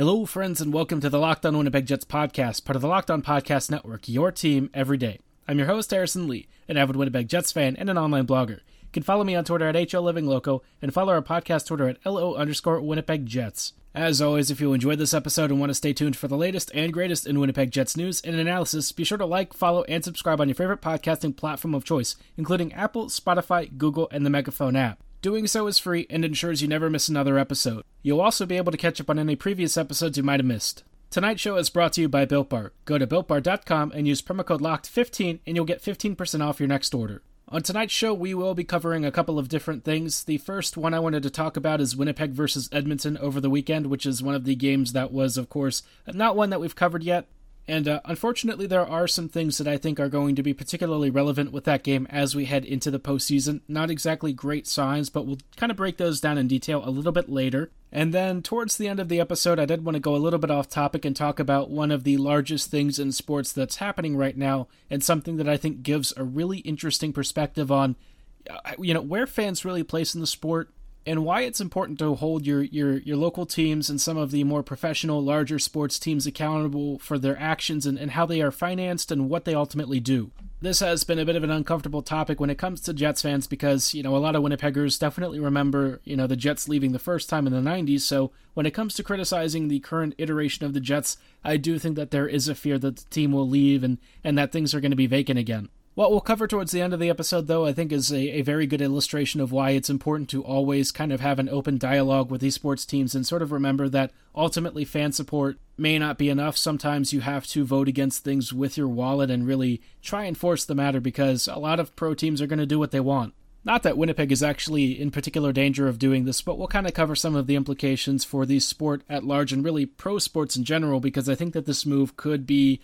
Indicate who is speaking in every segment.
Speaker 1: Hello, friends, and welcome to the Locked On Winnipeg Jets podcast, part of the Locked On Podcast Network, your team every day. I'm your host, Harrison Lee, an avid Winnipeg Jets fan and an online blogger. You can follow me on Twitter at HLLivingLoco and follow our podcast Twitter at LO underscore Winnipeg Jets. As always, if you enjoyed this episode and want to stay tuned for the latest and greatest in Winnipeg Jets news and analysis, be sure to like, follow, and subscribe on your favorite podcasting platform of choice, including Apple, Spotify, Google, and the Megaphone app. Doing so is free and ensures you never miss another episode. You'll also be able to catch up on any previous episodes you might have missed. Tonight's show is brought to you by Built Bar. Go to builtbar.com and use promo code LOCKED15 and you'll get 15% off your next order. On tonight's show, we will be covering a couple of different things. The first one I wanted to talk about is Winnipeg versus Edmonton over the weekend, which is one of the games that was, of course, not one that we've covered yet, and uh, unfortunately, there are some things that I think are going to be particularly relevant with that game as we head into the postseason. Not exactly great signs, but we'll kind of break those down in detail a little bit later. And then towards the end of the episode, I did want to go a little bit off topic and talk about one of the largest things in sports that's happening right now, and something that I think gives a really interesting perspective on, uh, you know, where fans really place in the sport and why it's important to hold your, your, your local teams and some of the more professional, larger sports teams accountable for their actions and, and how they are financed and what they ultimately do. This has been a bit of an uncomfortable topic when it comes to Jets fans because, you know, a lot of Winnipeggers definitely remember, you know, the Jets leaving the first time in the 90s. So when it comes to criticizing the current iteration of the Jets, I do think that there is a fear that the team will leave and, and that things are going to be vacant again. What we'll cover towards the end of the episode, though, I think is a, a, very good illustration of why it's important to always kind of have an open dialogue with these sports teams and sort of remember that ultimately fan support may not be enough. Sometimes you have to vote against things with your wallet and really try and force the matter because a lot of pro teams are going to do what they want. Not that Winnipeg is actually in particular danger of doing this, but we'll kind of cover some of the implications for the sport at large and really pro sports in general because I think that this move could be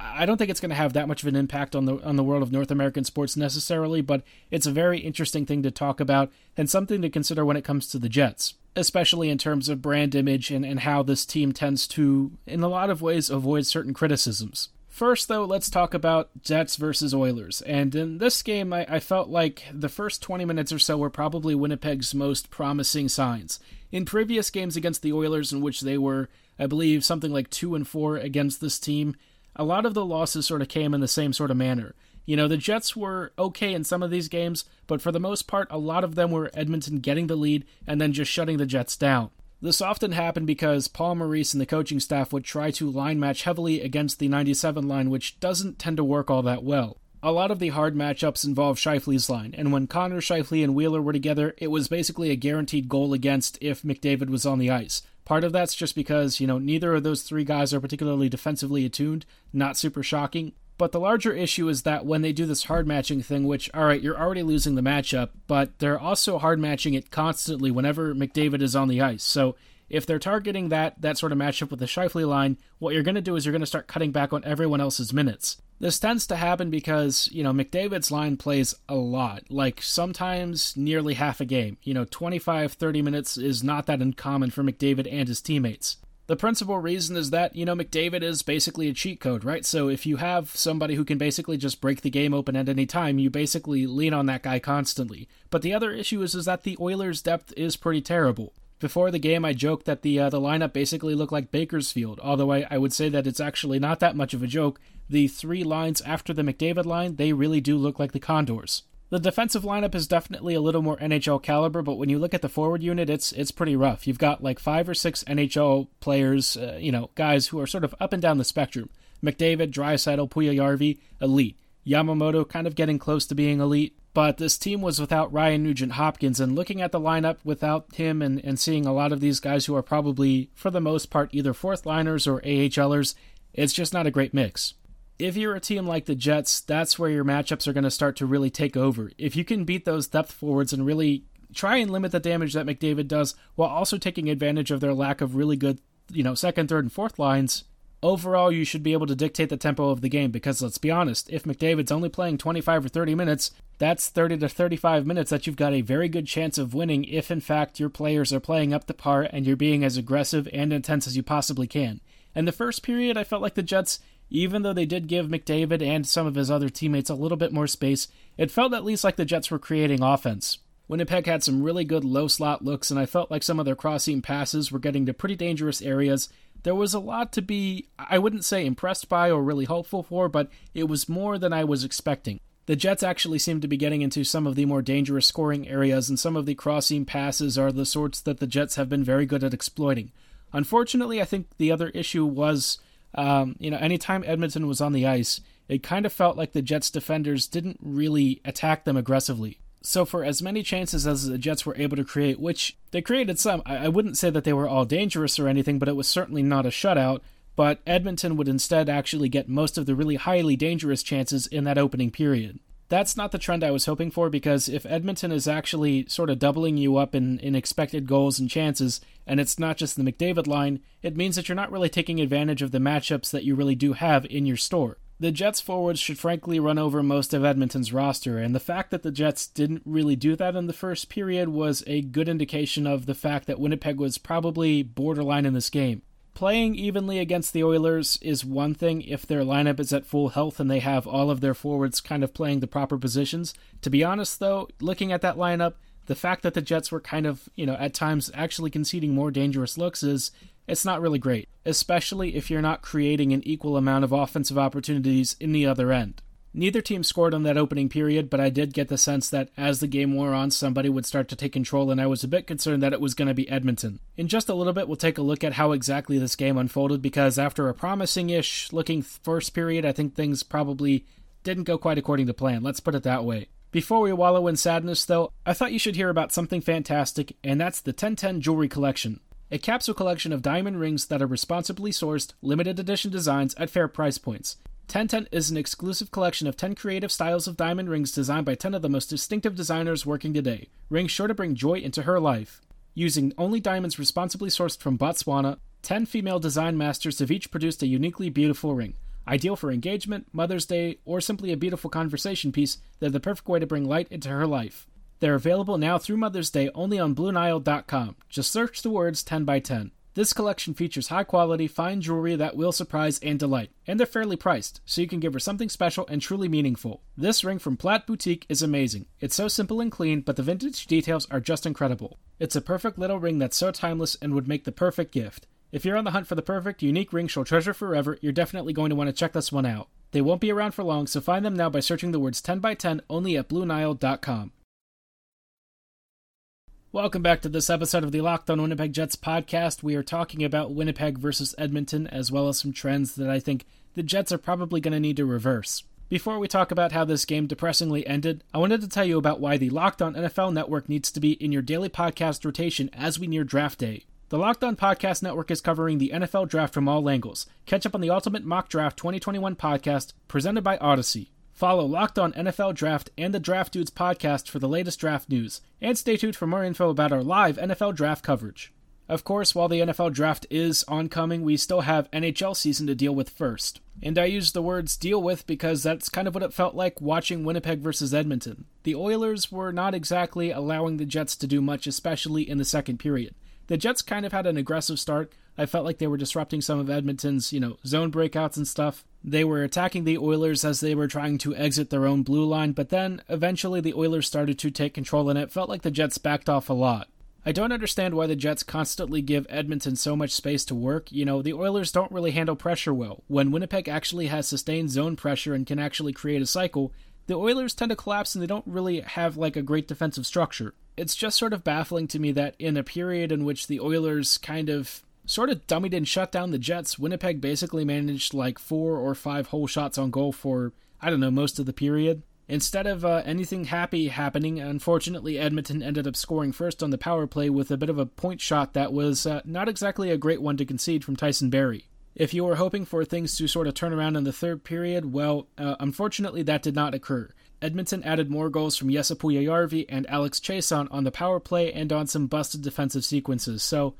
Speaker 1: I don't think it's going to have that much of an impact on the on the world of North American sports necessarily, but it's a very interesting thing to talk about and something to consider when it comes to the Jets, especially in terms of brand image and, and how this team tends to, in a lot of ways, avoid certain criticisms. First, though, let's talk about Jets versus Oilers. And in this game, I, I felt like the first 20 minutes or so were probably Winnipeg's most promising signs. In previous games against the Oilers, in which they were, I believe, something like 2 and 4 against this team, a lot of the losses sort of came in the same sort of manner. You know, the Jets were okay in some of these games, but for the most part, a lot of them were Edmonton getting the lead and then just shutting the Jets down. This often happened because Paul Maurice and the coaching staff would try to line match heavily against the 97 line, which doesn't tend to work all that well. A lot of the hard matchups involve Scheifele's line, and when Connor, Scheifele, and Wheeler were together, it was basically a guaranteed goal against if McDavid was on the ice. Part of that's just because, you know, neither of those three guys are particularly defensively attuned, not super shocking. But the larger issue is that when they do this hard matching thing, which, alright, you're already losing the matchup, but they're also hard matching it constantly whenever McDavid is on the ice. So if they're targeting that that sort of matchup with the Scheifele line, what you're going to do is you're going to start cutting back on everyone else's minutes. This tends to happen because, you know, McDavid's line plays a lot, like sometimes nearly half a game. You know, 25, 30 minutes is not that uncommon for McDavid and his teammates. The principal reason is that, you know, McDavid is basically a cheat code, right? So if you have somebody who can basically just break the game open at any time, you basically lean on that guy constantly. But the other issue is, is that the Oilers' depth is pretty terrible. Before the game, I joked that the uh, the lineup basically looked like Bakersfield, although I, I would say that it's actually not that much of a joke. The three lines after the McDavid line, they really do look like the Condors. The defensive lineup is definitely a little more NHL caliber, but when you look at the forward unit, it's it's pretty rough. You've got like five or six NHL players, uh, you know, guys who are sort of up and down the spectrum. McDavid, Draisaitl, Puljujarvi, elite. Yamamoto kind of getting close to being elite. But this team was without Ryan Nugent Hopkins, and looking at the lineup without him and, and seeing a lot of these guys who are probably, for the most part, either fourth liners or AHLers, it's just not a great mix. If you're a team like the Jets, that's where your matchups are going to start to really take over. If you can beat those depth forwards and really try and limit the damage that McDavid does while also taking advantage of their lack of really good, you know, second, third, and fourth lines, overall you should be able to dictate the tempo of the game because let's be honest, if McDavid's only playing 25 or 30 minutes, that's 30 to 35 minutes that you've got a very good chance of winning if in fact your players are playing up to par and you're being as aggressive and intense as you possibly can. And the first period, I felt like the Jets, even though they did give McDavid and some of his other teammates a little bit more space, it felt at least like the Jets were creating offense. Winnipeg had some really good low slot looks, and I felt like some of their crossing passes were getting to pretty dangerous areas. There was a lot to be, I wouldn't say impressed by or really hopeful for, but it was more than I was expecting. The Jets actually seem to be getting into some of the more dangerous scoring areas, and some of the crossing passes are the sorts that the Jets have been very good at exploiting. Unfortunately, I think the other issue was, um, you know, anytime Edmonton was on the ice, it kind of felt like the Jets defenders didn't really attack them aggressively. So, for as many chances as the Jets were able to create, which they created some, I, I wouldn't say that they were all dangerous or anything, but it was certainly not a shutout. But Edmonton would instead actually get most of the really highly dangerous chances in that opening period. That's not the trend I was hoping for because if Edmonton is actually sort of doubling you up in, in expected goals and chances, and it's not just the McDavid line, it means that you're not really taking advantage of the matchups that you really do have in your store the Jets forwards should frankly run over most of Edmonton's roster, and the fact that the Jets didn't really do that in the first period was a good indication of the fact that Winnipeg was probably borderline in this game. Playing evenly against the Oilers is one thing if their lineup is at full health and they have all of their forwards kind of playing the proper positions. To be honest, though, looking at that lineup, the fact that the Jets were kind of, you know, at times actually conceding more dangerous looks is it's not really great, especially if you're not creating an equal amount of offensive opportunities in the other end. Neither team scored on that opening period, but I did get the sense that as the game wore on, somebody would start to take control, and I was a bit concerned that it was going to be Edmonton. In just a little bit, we'll take a look at how exactly this game unfolded because after a promising ish looking first period, I think things probably didn't go quite according to plan. Let's put it that way. Before we wallow in sadness, though, I thought you should hear about something fantastic, and that's the 1010 Jewelry Collection a capsule collection of diamond rings that are responsibly sourced, limited edition designs at fair price points. 1010 is an exclusive collection of 10 creative styles of diamond rings designed by 10 of the most distinctive designers working today, rings sure to bring joy into her life. Using only diamonds responsibly sourced from Botswana, 10 female design masters have each produced a uniquely beautiful ring. Ideal for engagement, Mother's Day, or simply a beautiful conversation piece, they're the perfect way to bring light into her life. They're available now through Mother's Day only on BlueNile.com. Just search the words 10 by 10. This collection features high quality, fine jewelry that will surprise and delight, and they're fairly priced, so you can give her something special and truly meaningful. This ring from Platt Boutique is amazing. It's so simple and clean, but the vintage details are just incredible. It's a perfect little ring that's so timeless and would make the perfect gift. If you're on the hunt for the perfect, unique ring she'll treasure forever, you're definitely going to want to check this one out. They won't be around for long, so find them now by searching the words 10 by 10 only at BlueNile.com. Welcome back to this episode of the Locked On Winnipeg Jets podcast. We are talking about Winnipeg versus Edmonton, as well as some trends that I think the Jets are probably going to need to reverse. Before we talk about how this game depressingly ended, I wanted to tell you about why the Locked On NFL network needs to be in your daily podcast rotation as we near draft day. The Locked On Podcast Network is covering the NFL draft from all angles. Catch up on the Ultimate Mock Draft 2021 podcast presented by Audacy. Follow Locked On NFL Draft and the Draft Dudes podcast for the latest draft news, and stay tuned for more info about our live NFL draft coverage. Of course, while the NFL draft is oncoming, we still have NHL season to deal with first. And I use the words deal with because that's kind of what it felt like watching Winnipeg versus Edmonton. The Oilers were not exactly allowing the Jets to do much, especially in the second period. The Jets kind of had an aggressive start. I felt like they were disrupting some of Edmonton's, you know, zone breakouts and stuff. They were attacking the Oilers as they were trying to exit their own blue line, but then eventually the Oilers started to take control and it felt like the Jets backed off a lot. I don't understand why the Jets constantly give Edmonton so much space to work. You know, the Oilers don't really handle pressure well. When Winnipeg actually has sustained zone pressure and can actually create a cycle, the Oilers tend to collapse and they don't really have like a great defensive structure. It's just sort of baffling to me that in a period in which the Oilers kind of sort of dummied and shut down the Jets. Winnipeg basically managed like four or five whole shots on goal for, I don't know, most of the period. Instead of uh, anything happy happening, unfortunately, Edmonton ended up scoring first on the power play with a bit of a point shot that was uh, not exactly a great one to concede from Tyson Barrie. If you were hoping for things to sort of turn around in the third period, well, uh, unfortunately, that did not occur. Edmonton added more goals from Jesse Puljujarvi and Alex Chiasson on the power play and on some busted defensive sequences, so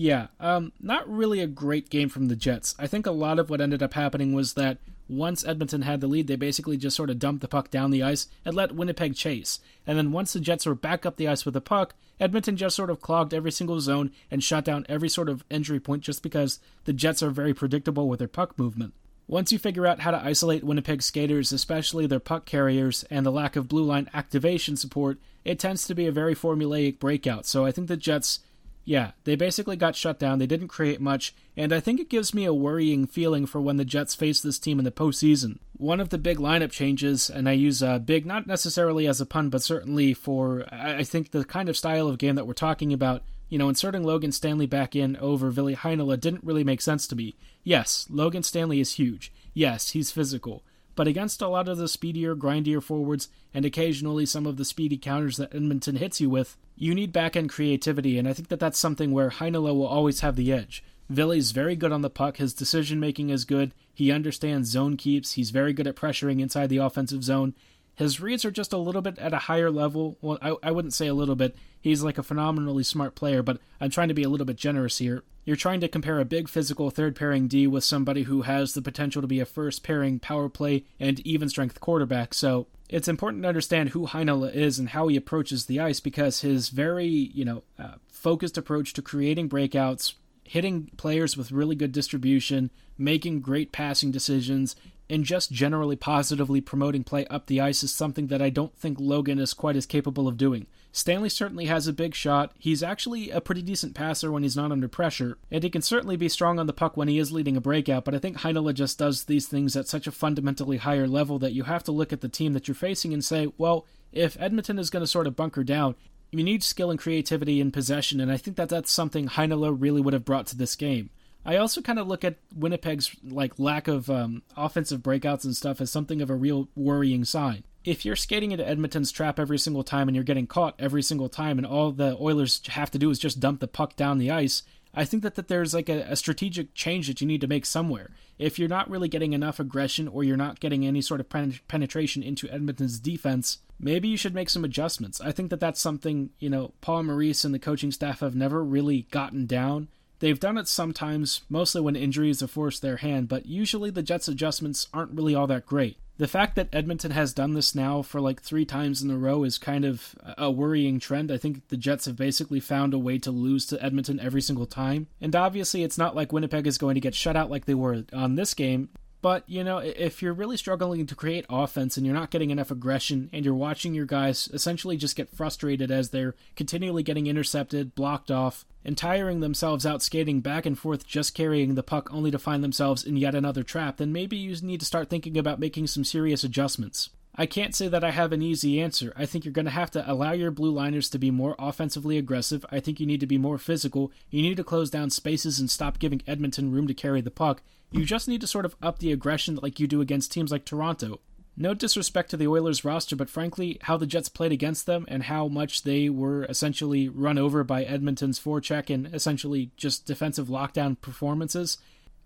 Speaker 1: Yeah, um, not really a great game from the Jets. I think a lot of what ended up happening was that once Edmonton had the lead, they basically just sort of dumped the puck down the ice and let Winnipeg chase. And then once the Jets were back up the ice with the puck, Edmonton just sort of clogged every single zone and shot down every sort of injury point just because the Jets are very predictable with their puck movement. Once you figure out how to isolate Winnipeg skaters, especially their puck carriers, and the lack of blue line activation support, it tends to be a very formulaic breakout. So I think the Jets yeah, they basically got shut down. They didn't create much, and I think it gives me a worrying feeling for when the Jets face this team in the postseason. One of the big lineup changes, and I use uh, big not necessarily as a pun, but certainly for I think the kind of style of game that we're talking about. You know, inserting Logan Stanley back in over Ville Heinola didn't really make sense to me. Yes, Logan Stanley is huge. Yes, he's physical but against a lot of the speedier, grindier forwards and occasionally some of the speedy counters that Edmonton hits you with, you need back end creativity, and I think that that's something where Heinola will always have the edge. Ville's very good on the puck. His decision making is good. He understands zone keeps. He's very good at pressuring inside the offensive zone. His reads are just a little bit at a higher level. Well, I, I wouldn't say a little bit. He's like a phenomenally smart player, but I'm trying to be a little bit generous here. You're trying to compare a big physical third pairing D with somebody who has the potential to be a first pairing power play and even strength quarterback. So it's important to understand who Heinola is and how he approaches the ice because his very, you know, uh, focused approach to creating breakouts, hitting players with really good distribution, making great passing decisions, and just generally positively promoting play up the ice is something that I don't think Logan is quite as capable of doing. Stanley certainly has a big shot. He's actually a pretty decent passer when he's not under pressure, and he can certainly be strong on the puck when he is leading a breakout, but I think Heinola just does these things at such a fundamentally higher level that you have to look at the team that you're facing and say, well, if Edmonton is going to sort of bunker down, you need skill and creativity in possession, and I think that that's something Heinola really would have brought to this game. I also kind of look at Winnipeg's like lack of um, offensive breakouts and stuff as something of a real worrying sign if you're skating into Edmonton's trap every single time and you're getting caught every single time, and all the Oilers have to do is just dump the puck down the ice, I think that, that there's like a, a, strategic change that you need to make somewhere. If you're not really getting enough aggression or you're not getting any sort of penetration into Edmonton's defense, maybe you should make some adjustments. I think that that's something, you know, Paul Maurice and the coaching staff have never really gotten down. They've done it sometimes, mostly when injuries have forced their hand, but usually the Jets' adjustments aren't really all that great the fact that Edmonton has done this now for like three times in a row is kind of a worrying trend. I think the Jets have basically found a way to lose to Edmonton every single time. And obviously, it's not like Winnipeg is going to get shut out like they were on this game. But, you know, if you're really struggling to create offense and you're not getting enough aggression and you're watching your guys essentially just get frustrated as they're continually getting intercepted, blocked off, and tiring themselves out skating back and forth just carrying the puck only to find themselves in yet another trap, then maybe you need to start thinking about making some serious adjustments. I can't say that I have an easy answer. I think you're going to have to allow your blue liners to be more offensively aggressive. I think you need to be more physical. You need to close down spaces and stop giving Edmonton room to carry the puck. You just need to sort of up the aggression like you do against teams like Toronto. No disrespect to the Oilers roster, but frankly, how the Jets played against them and how much they were essentially run over by Edmonton's forecheck and essentially just defensive lockdown performances,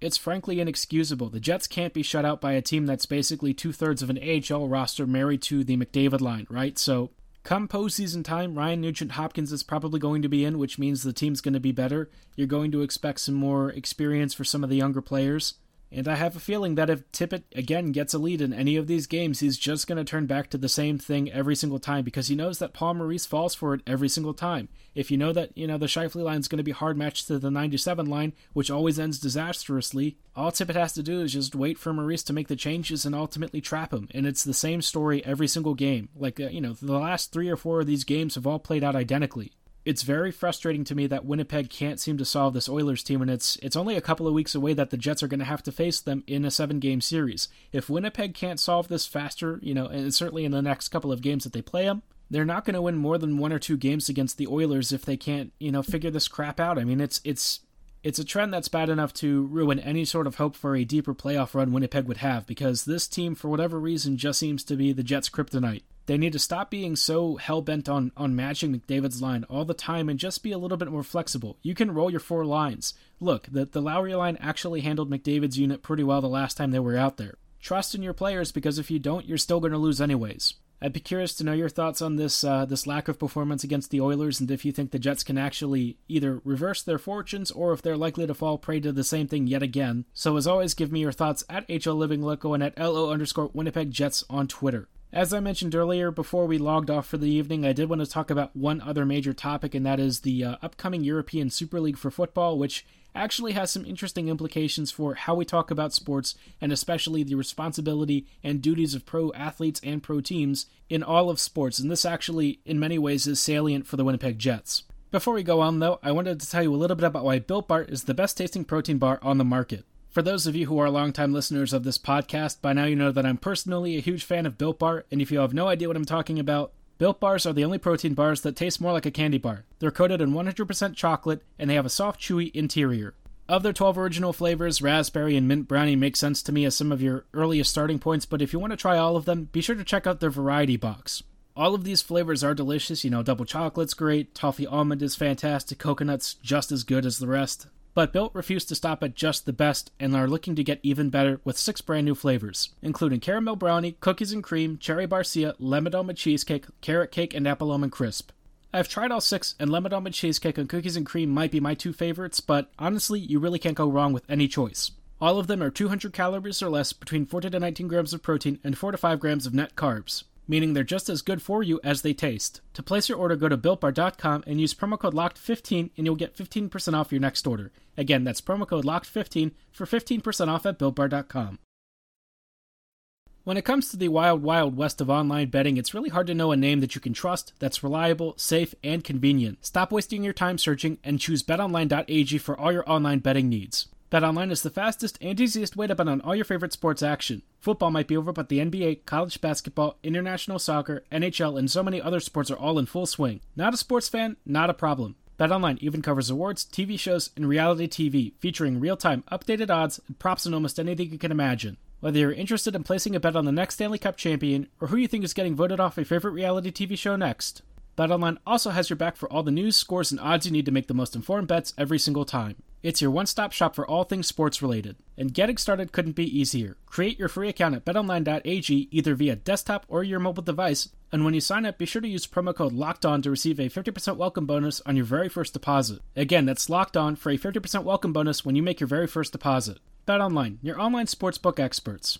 Speaker 1: it's frankly inexcusable. The Jets can't be shut out by a team that's basically two thirds of an AHL roster married to the McDavid line, right? So, come postseason time, Ryan Nugent Hopkins is probably going to be in, which means the team's going to be better. You're going to expect some more experience for some of the younger players. And I have a feeling that if Tippett again gets a lead in any of these games, he's just going to turn back to the same thing every single time because he knows that Paul Maurice falls for it every single time. If you know that, you know, the Scheifele line is going to be hard matched to the 97 line, which always ends disastrously, all Tippett has to do is just wait for Maurice to make the changes and ultimately trap him. And it's the same story every single game. Like, uh, you know, the last three or four of these games have all played out identically it's very frustrating to me that Winnipeg can't seem to solve this Oilers team, and it's it's only a couple of weeks away that the Jets are going to have to face them in a seven game series. If Winnipeg can't solve this faster, you know, and certainly in the next couple of games that they play them, they're not going to win more than one or two games against the Oilers if they can't, you know, figure this crap out. I mean, it's it's it's a trend that's bad enough to ruin any sort of hope for a deeper playoff run Winnipeg would have because this team, for whatever reason, just seems to be the Jets' kryptonite. They need to stop being so hell bent on, on matching McDavid's line all the time and just be a little bit more flexible. You can roll your four lines. Look, the, the Lowry line actually handled McDavid's unit pretty well the last time they were out there. Trust in your players because if you don't, you're still going to lose anyways. I'd be curious to know your thoughts on this uh, this lack of performance against the Oilers, and if you think the Jets can actually either reverse their fortunes or if they're likely to fall prey to the same thing yet again. So as always, give me your thoughts at HL and at LO underscore Winnipeg Jets on Twitter. As I mentioned earlier, before we logged off for the evening, I did want to talk about one other major topic, and that is the uh, upcoming European Super League for football, which actually has some interesting implications for how we talk about sports and especially the responsibility and duties of pro athletes and pro teams in all of sports. And this actually, in many ways, is salient for the Winnipeg Jets. Before we go on, though, I wanted to tell you a little bit about why Built Bar is the best tasting protein bar on the market. For those of you who are longtime listeners of this podcast, by now you know that I'm personally a huge fan of Built Bar, and if you have no idea what I'm talking about, Built Bars are the only protein bars that taste more like a candy bar. They're coated in 100% chocolate, and they have a soft, chewy interior. Of their 12 original flavors, raspberry and mint brownie make sense to me as some of your earliest starting points, but if you want to try all of them, be sure to check out their variety box. All of these flavors are delicious, you know, double chocolate's great, toffee almond is fantastic, coconut's just as good as the rest. But Built refused to stop at just the best and are looking to get even better with six brand new flavors, including caramel brownie, cookies and cream, cherry barcia, lemon almond cheesecake, carrot cake, and apple almond crisp. I've tried all six, and lemon almond cheesecake and cookies and cream might be my two favorites, but honestly, you really can't go wrong with any choice. All of them are 200 calories or less, between 14 to 19 grams of protein, and 4 to 5 grams of net carbs, meaning they're just as good for you as they taste. To place your order, go to builtbar.com and use promo code LOCKED15 and you'll get 15% off your next order. Again, that's promo code LOCKED15 for 15% off at builtbar.com. When it comes to the wild, wild west of online betting, it's really hard to know a name that you can trust, that's reliable, safe, and convenient. Stop wasting your time searching and choose betonline.ag for all your online betting needs. BetOnline is the fastest and easiest way to bet on all your favorite sports action. Football might be over, but the NBA, college basketball, international soccer, NHL, and so many other sports are all in full swing. Not a sports fan? Not a problem. BetOnline even covers awards, TV shows, and reality TV, featuring real-time updated odds and props on almost anything you can imagine. Whether you're interested in placing a bet on the next Stanley Cup champion or who you think is getting voted off a favorite reality TV show next, BetOnline also has your back for all the news, scores, and odds you need to make the most informed bets every single time. It's your one-stop shop for all things sports related. And getting started couldn't be easier. Create your free account at betonline.ag either via desktop or your mobile device, and when you sign up, be sure to use promo code Locked On to receive a 50% welcome bonus on your very first deposit. Again, that's Locked On for a 50% welcome bonus when you make your very first deposit. BetOnline, your online sportsbook experts.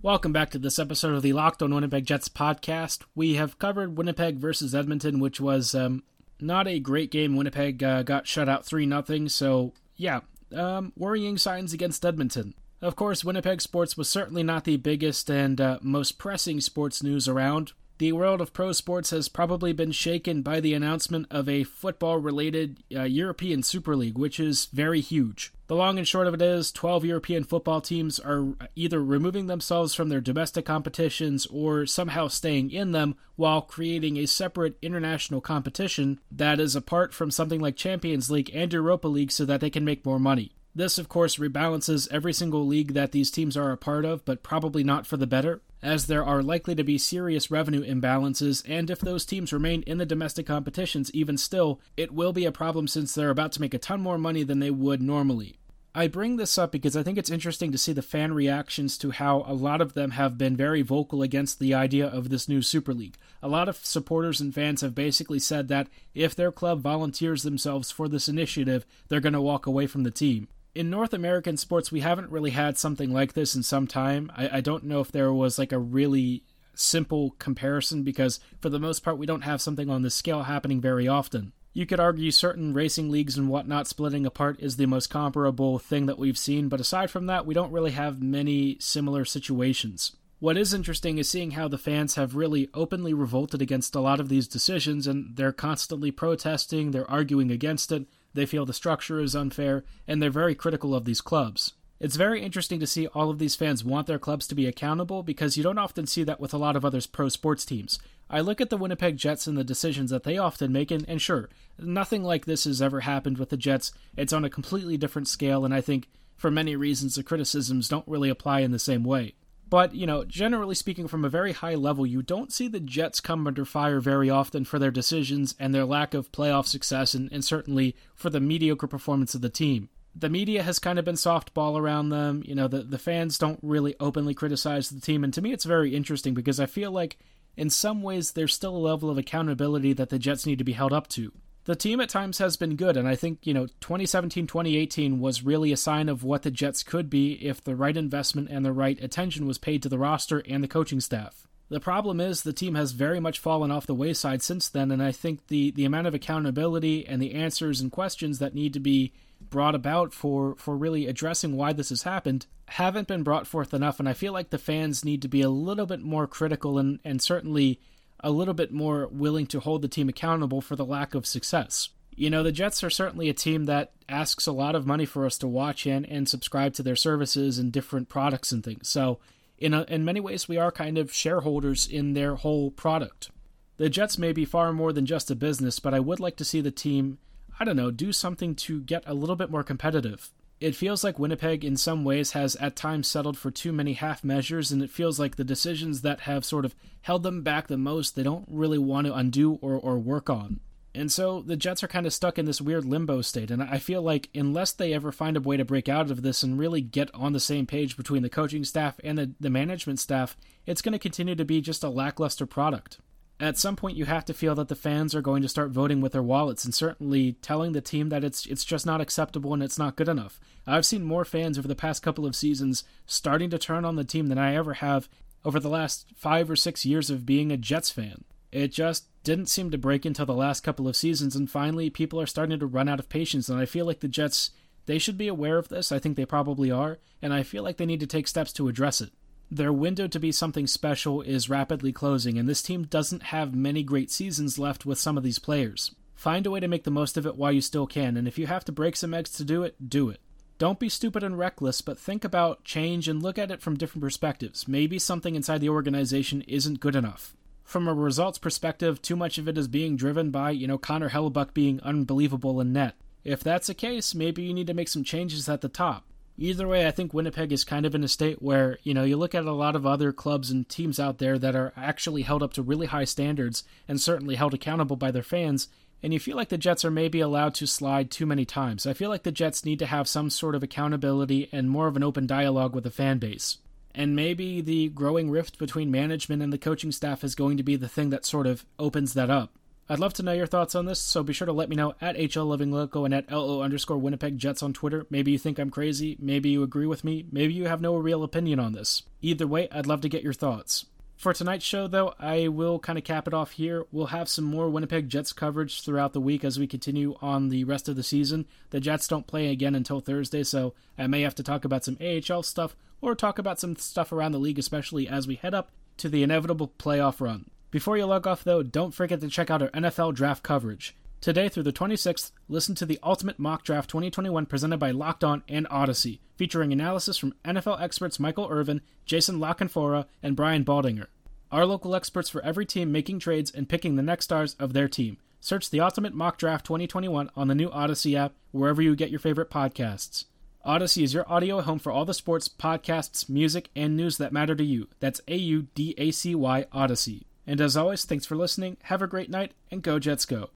Speaker 1: Welcome back to this episode of the Locked On Winnipeg Jets podcast. We have covered Winnipeg versus Edmonton, which was um, not a great game. Winnipeg uh, got shut out 3 0, so yeah, um, worrying signs against Edmonton. Of course, Winnipeg sports was certainly not the biggest and uh, most pressing sports news around, the world of pro sports has probably been shaken by the announcement of a football related uh, European Super League, which is very huge. The long and short of it is 12 European football teams are either removing themselves from their domestic competitions or somehow staying in them while creating a separate international competition that is apart from something like Champions League and Europa League so that they can make more money. This, of course, rebalances every single league that these teams are a part of, but probably not for the better, as there are likely to be serious revenue imbalances, and if those teams remain in the domestic competitions even still, it will be a problem since they're about to make a ton more money than they would normally. I bring this up because I think it's interesting to see the fan reactions to how a lot of them have been very vocal against the idea of this new Super League. A lot of supporters and fans have basically said that if their club volunteers themselves for this initiative, they're going to walk away from the team in North American sports, we haven't really had something like this in some time. I, I, don't know if there was like a really simple comparison because, for the most part, we don't have something on this scale happening very often. You could argue certain racing leagues and whatnot splitting apart is the most comparable thing that we've seen, but aside from that, we don't really have many similar situations. What is interesting is seeing how the fans have really openly revolted against a lot of these decisions, and they're constantly protesting, they're arguing against it, they feel the structure is unfair, and they're very critical of these clubs. It's very interesting to see all of these fans want their clubs to be accountable because you don't often see that with a lot of other pro sports teams. I look at the Winnipeg Jets and the decisions that they often make, and, and sure, nothing like this has ever happened with the Jets. It's on a completely different scale, and I think for many reasons the criticisms don't really apply in the same way. But, you know, generally speaking, from a very high level, you don't see the Jets come under fire very often for their decisions and their lack of playoff success, and, and certainly for the mediocre performance of the team. the media has kind of been softball around them. You know, the, the fans don't really openly criticize the team. And to me, it's very interesting because I feel like in some ways there's still a level of accountability that the Jets need to be held up to. The team at times has been good, and I think, you know, 2017 2018 was really a sign of what the Jets could be if the right investment and the right attention was paid to the roster and the coaching staff. The problem is the team has very much fallen off the wayside since then, and I think the, the amount of accountability and the answers and questions that need to be brought about for, for really addressing why this has happened haven't been brought forth enough, and I feel like the fans need to be a little bit more critical and, and certainly a little bit more willing to hold the team accountable for the lack of success. You know, the Jets are certainly a team that asks a lot of money for us to watch and, and subscribe to their services and different products and things. So, in, a, in many ways, we are kind of shareholders in their whole product. The Jets may be far more than just a business, but I would like to see the team I don't know, do something to get a little bit more competitive. It feels like Winnipeg, in some ways, has at times settled for too many half measures, and it feels like the decisions that have sort of held them back the most, they don't really want to undo or, or work on. And so the Jets are kind of stuck in this weird limbo state, and I feel like unless they ever find a way to break out of this and really get on the same page between the coaching staff and the, the management staff, it's going to continue to be just a lackluster product at some point you have to feel that the fans are going to start voting with their wallets and certainly telling the team that it's it's just not acceptable and it's not good enough. I've seen more fans over the past couple of seasons starting to turn on the team than I ever have over the last 5 or 6 years of being a Jets fan. It just didn't seem to break until the last couple of seasons and finally people are starting to run out of patience and I feel like the Jets they should be aware of this. I think they probably are and I feel like they need to take steps to address it. Their window to be something special is rapidly closing, and this team doesn't have many great seasons left with some of these players. Find a way to make the most of it while you still can, and if you have to break some eggs to do it, do it. Don't be stupid and reckless, but think about change and look at it from different perspectives. Maybe something inside the organization isn't good enough. From a results perspective, too much of it is being driven by, you know, Connor Hellebuyck being unbelievable in net. If that's the case, maybe you need to make some changes at the top. Either way, I think Winnipeg is kind of in a state where, you know, you look at a lot of other clubs and teams out there that are actually held up to really high standards and certainly held accountable by their fans, and you feel like the Jets are maybe allowed to slide too many times. I feel like the Jets need to have some sort of accountability and more of an open dialogue with the fan base. And maybe the growing rift between management and the coaching staff is going to be the thing that sort of opens that up. I'd love to know your thoughts on this, so be sure to let me know at HL Living Loco and at LO underscore Winnipeg Jets on Twitter. Maybe you think I'm crazy, maybe you agree with me, maybe you have no real opinion on this. Either way, I'd love to get your thoughts. For tonight's show, though, I will kind of cap it off here. We'll have some more Winnipeg Jets coverage throughout the week as we continue on the rest of the season. The Jets don't play again until Thursday, so I may have to talk about some AHL stuff or talk about some stuff around the league, especially as we head up to the inevitable playoff run. Before you log off, though, don't forget to check out our NFL draft coverage. Today through the 26th, listen to the Ultimate Mock Draft 2021 presented by Locked On and Audacy, featuring analysis from NFL experts Michael Irvin, Jason La Canfora, and Brian Baldinger. Our local experts for every team making trades and picking the next stars of their team. Search the Ultimate Mock Draft 2021 on the new Audacy app, wherever you get your favorite podcasts. Audacy is your audio home for all the sports, podcasts, music, and news that matter to you. That's A U D A C Y Audacy. And as always, thanks for listening, have a great night, and go Jets go.